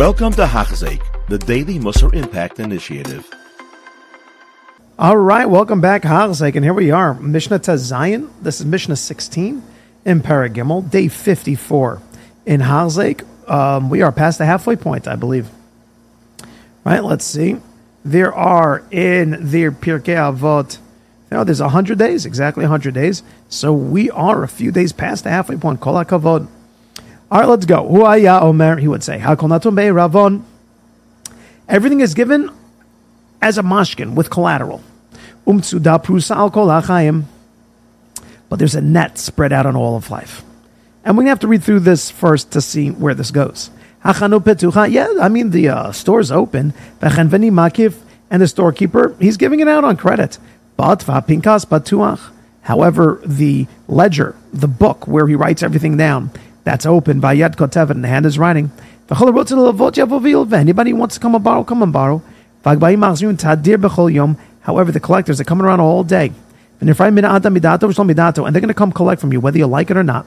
Welcome to Hachzik, the Daily Musar Impact Initiative. All right, welcome back, Hachzik, and here we are, Mishnah to Zion. This is Mishnah 16 in Perek Gimmel, day 54 in Hachzik. Um, we are past the halfway point, I believe. Right, let's see. There are in the Pirkei Avot, know, there's 100 days, exactly 100 days. So we are a few days past the halfway point. Kol HaKavod. All right, let's go. Huaya Omer, he would say, Hakonatum Be Ravon. Everything is given as a mashkon with collateral. Umtsuda prusa al kol hachayim. But there's a net spread out on all of life. And we have to read through this first to see where this goes. Hachanu petucha, yeah, I mean, the uh, store's open. Vechen veni makif, and the storekeeper, he's giving it out on credit. But pinkas patuach. However, the ledger, the book where he writes everything down, that's open. Vayad kotev, and the hand is writing. Anybody wants to come and borrow, come and borrow. However, the collectors are coming around all day. And they're going to come collect from you, whether you like it or not.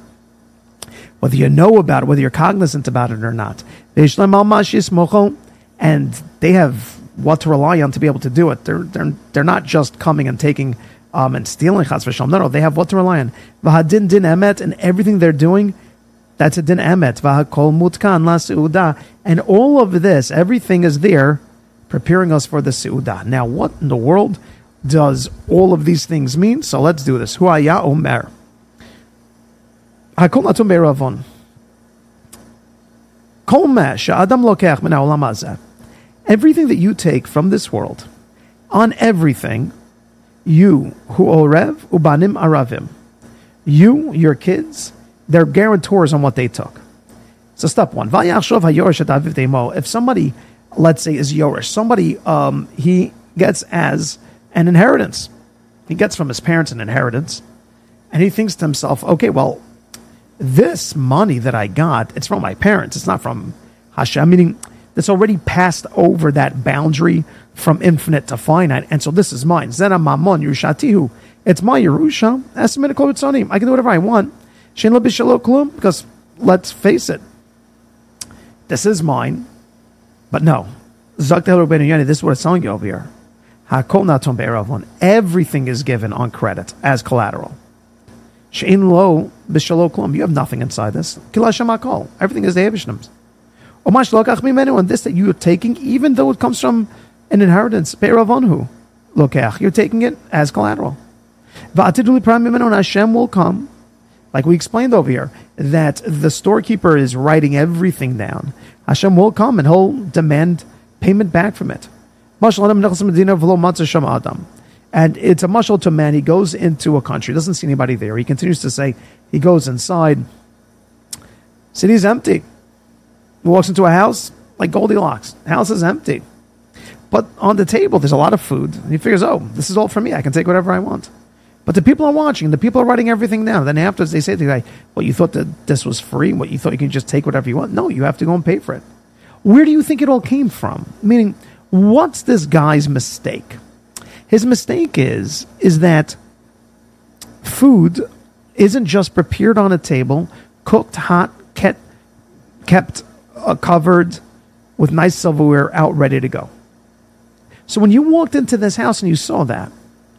Whether you know about it, whether you're cognizant about it or not. And they have what to rely on to be able to do it. They're, they're, they're not just coming and taking um, and stealing chas. No, no, they have what to rely on. V'hadin din emet, and everything they're doing, that's a din emet. V'hakol mutkan la seuda. And all of this, everything is there preparing us for the seuda. Now, what in the world does all of these things mean? So let's do this. Huaya omer. Hakol natum be'ravon. Kol adam lokech min ha'olam Everything that you take from this world, on everything, you who orev ubanim aravim, you, your kids, they're guarantors on what they took. So step one, if somebody, let's say, is yorish, somebody um, he gets as an inheritance, he gets from his parents an inheritance, and he thinks to himself, okay, well, this money that I got, it's from my parents, it's not from Hashem, meaning it's already passed over that boundary from infinite to finite. And so this is mine. Zena mamon yushatihu. It's my Yerusha. I can do whatever I want. Because let's face it, this is mine. But no. This is what it's telling you over here. Everything is given on credit as collateral. Shein lo You have nothing inside this. Everything is the Abishnam's. And this that you are taking, even though it comes from an inheritance, Pe'ravonhu, lokach, you're taking it as collateral. And Hashem will come, like we explained over here, that the storekeeper is writing everything down. Hashem will come and he'll demand payment back from it. And it's a mashal to man. He goes into a country, doesn't see anybody there. He continues to say, he goes inside. City's empty. He walks into a house like Goldilocks. House is empty. But on the table, there's a lot of food. He figures, oh, this is all for me. I can take whatever I want. But the people are watching. The people are writing everything down. Then afterwards, they say to the guy, well, you thought that this was free? What, you thought you can just take whatever you want? No, you have to go and pay for it. Where do you think it all came from? Meaning, what's this guy's mistake? His mistake is, is that food isn't just prepared on a table, cooked hot, kept, kept uh, covered with nice silverware out ready to go. So when you walked into this house and you saw that,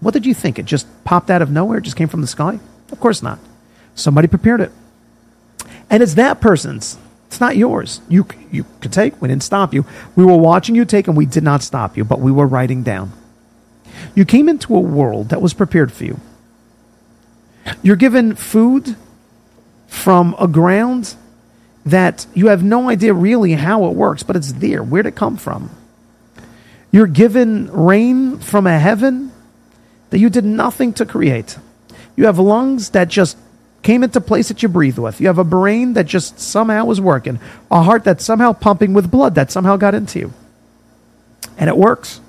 what did you think? It just popped out of nowhere? It just came from the sky? Of course not. Somebody prepared it. And it's that person's. It's not yours. You, you could take. We didn't stop you. We were watching you take and we did not stop you, but we were writing down. You came into a world that was prepared for you. You're given food from a ground that you have no idea really how it works, but it's there. Where'd it come from? You're given rain from a heaven that you did nothing to create. You have lungs that just came into place that you breathe with. You have a brain that just somehow was working, a heart that's somehow pumping with blood that somehow got into you. And it works.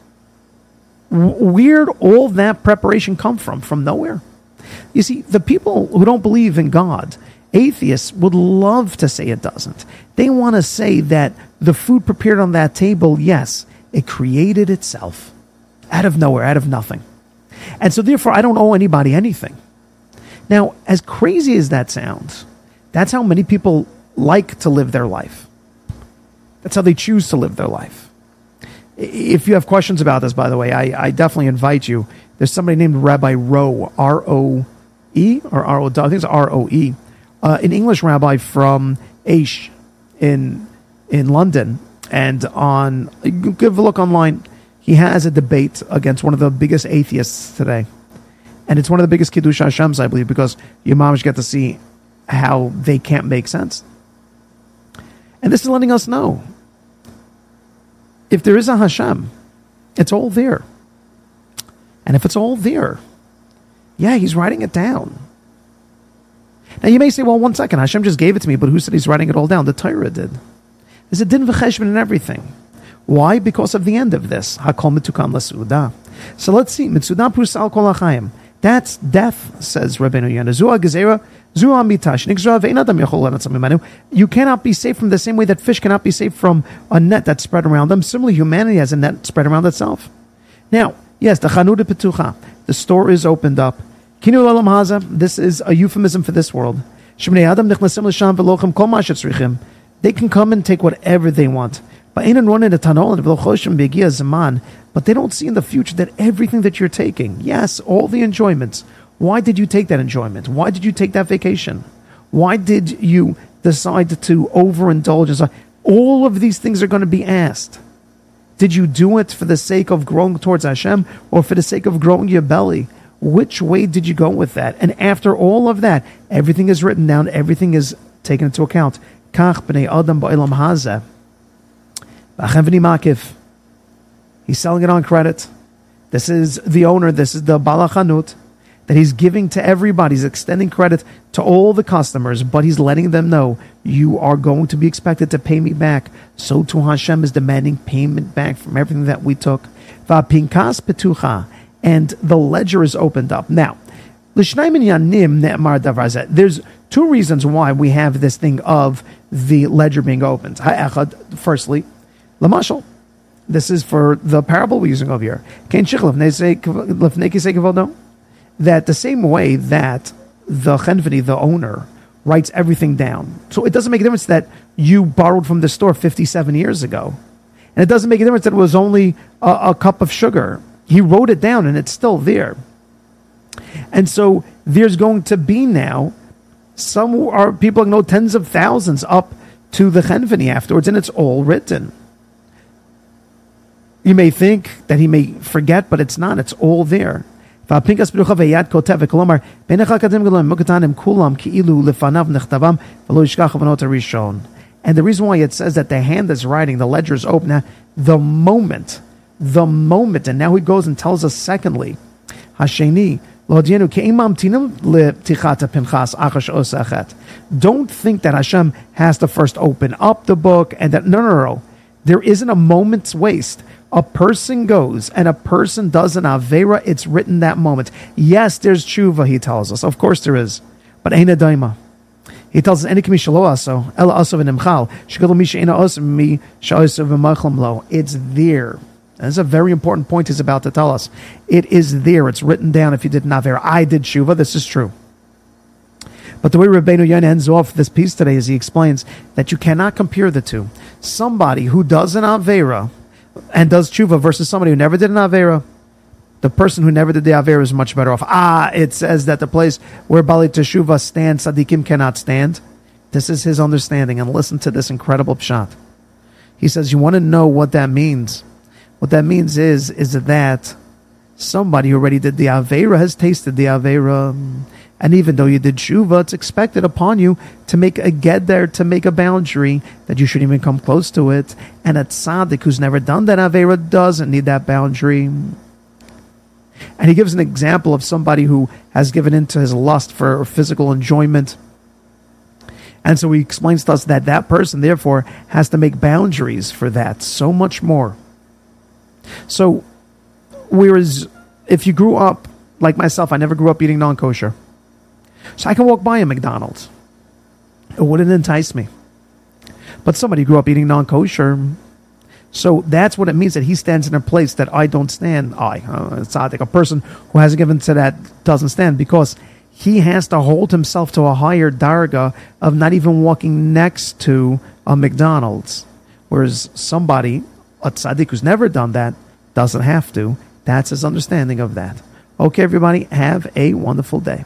Where'd all that preparation come from? From nowhere. You see, the people who don't believe in God, Atheists would love to say it doesn't. They want to say that the food prepared on that table, yes, it created itself out of nowhere, out of nothing. And so, therefore, I don't owe anybody anything. Now, as crazy as that sounds, that's how many people like to live their life. That's how they choose to live their life. If you have questions about this, by the way, I, I definitely invite you. There's somebody named Rabbi Roe, R O E or R O. I think it's R O E, uh, an English rabbi from Aish in in London, and on give a look online. He has a debate against one of the biggest atheists today, and it's one of the biggest kiddush Hashem's, I believe, because your moms get to see how they can't make sense. And this is letting us know if there is a Hashem, it's all there. And if it's all there, yeah, he's writing it down. Now you may say, well, one second, Hashem just gave it to me, but who said he's writing it all down? The Torah did. There's a din v'cheshbon and everything. Why? Because of the end of this. Hakol mitukan lasuda. So let's see. Mitsuda pusal kol achayim. That's death, says Rabbeinu Yonah. Zua gezera, You cannot be safe from the same way that fish cannot be safe from a net that's spread around them. Similarly, humanity has a net spread around itself. Now, yes, the chanuda petucha. The store is opened up. This is a euphemism for this world. They can come and take whatever they want. But they don't see in the future that everything that you're taking, yes, all the enjoyments, why did you take that enjoyment? Why did you take that vacation? Why did you decide to overindulge? All of these things are going to be asked. Did you do it for the sake of growing towards Hashem or for the sake of growing your belly? Which way did you go with that? And after all of that, everything is written down, everything is taken into account. Kach b'nei adam ba'ilam hazeh. He's selling it on credit. This is the owner. This is the balachanut that he's giving to everybody. He's extending credit to all the customers, but he's letting them know you are going to be expected to pay me back. So too Hashem is demanding payment back from everything that we took. Va'pinkas petucha, and the ledger is opened up now. There's two reasons why we have this thing of the ledger being opened. Firstly, Lamashal. This is for the parable we're using over here. That the same way that the chenveni, the owner, writes everything down. So it doesn't make a difference that you borrowed from the store 57 years ago. And it doesn't make a difference that it was only a, a cup of sugar. He wrote it down and it's still there. And so there's going to be now some are people know tens of thousands up to the Chenveni afterwards, and it's all written. You may think that he may forget, but it's not. It's all there. And the reason why it says that the hand is writing, the ledger is open, now, the moment, the moment, and now he goes and tells us secondly, don't think that Hashem has to first open up the book and that, no, no, no. There isn't a moment's waste. A person goes and a person does an Avera, it's written that moment. Yes, there's tshuva, he tells us. Of course there is. But ain't a daima. He tells us, "Any shalo aso, ela aso v'nimchal, shekelu misha ina aso mi sha'aso v'machlam lo." It's there. That's a very important point he's about to tell us. It is there. It's written down if you did not there. I did Shuva. This is true. But the way Rabbeinu Yonah ends off this piece today is he explains that you cannot compare the two. Somebody who does an Avera and does Tshuva versus somebody who never did an Avera, the person who never did the Avera is much better off. Ah, it says that the place where Baalei Teshuva stands, Tzaddikim cannot stand. This is his understanding. And listen to this incredible pshat. He says, You want to know what that means? What that means is is that somebody who already did the Avera has tasted the Avera. And even though you did Shuva, it's expected upon you to make a get there, to make a boundary that you shouldn't even come close to it. And a tzaddik who's never done that Avera doesn't need that boundary. And he gives an example of somebody who has given into his lust for physical enjoyment. And so he explains to us that that person, therefore, has to make boundaries for that so much more. So, whereas if you grew up like myself, I never grew up eating non kosher. So I can walk by a McDonald's. It wouldn't entice me. But somebody grew up eating non kosher. So that's what it means that he stands in a place that I don't stand. I, uh, it's like a person who hasn't given to that doesn't stand because he has to hold himself to a higher darga of not even walking next to a McDonald's. Whereas somebody, a tzaddik who's never done that, doesn't have to. That's his understanding of that. Okay, everybody, have a wonderful day.